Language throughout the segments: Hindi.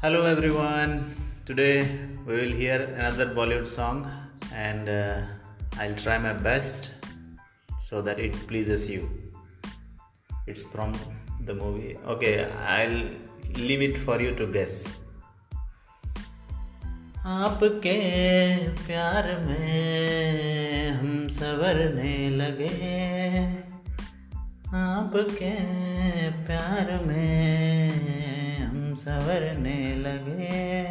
Hello everyone. Today we will hear another Bollywood song and uh, I'll try my best so that it pleases you. It's from the movie. Okay, I'll leave it for you to guess. आपके प्यार में हम सवरने लगे आपके प्यार में सवरने लगे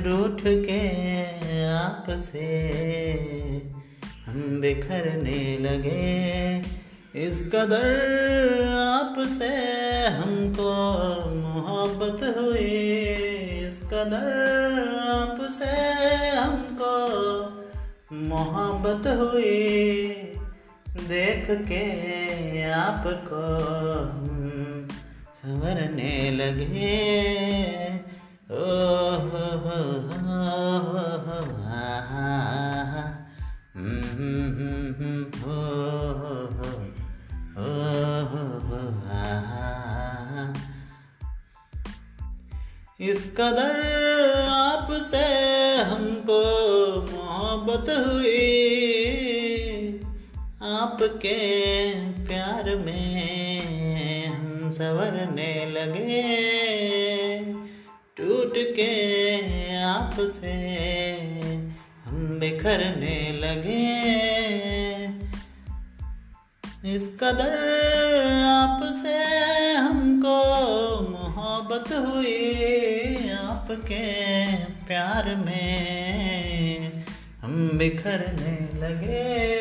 रूठ के आपसे। हम बिखरने लगे इस कदर आपसे हमको मोहब्बत हुई। इस कदर आपसे हमको मोहब्बत हुई। देख के आपको संवरने लगे। ओ हो। इस कदर आपसे हमको मोहब्बत हुई। आपके प्यार में संवरने लगे। टूट के आपसे हम बिखरने लगे। इस कदर आपसे हमको मोहब्बत हुई आपके प्यार में। हम बिखरने लगे।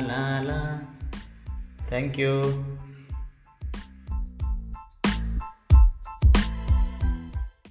la la. Thank you.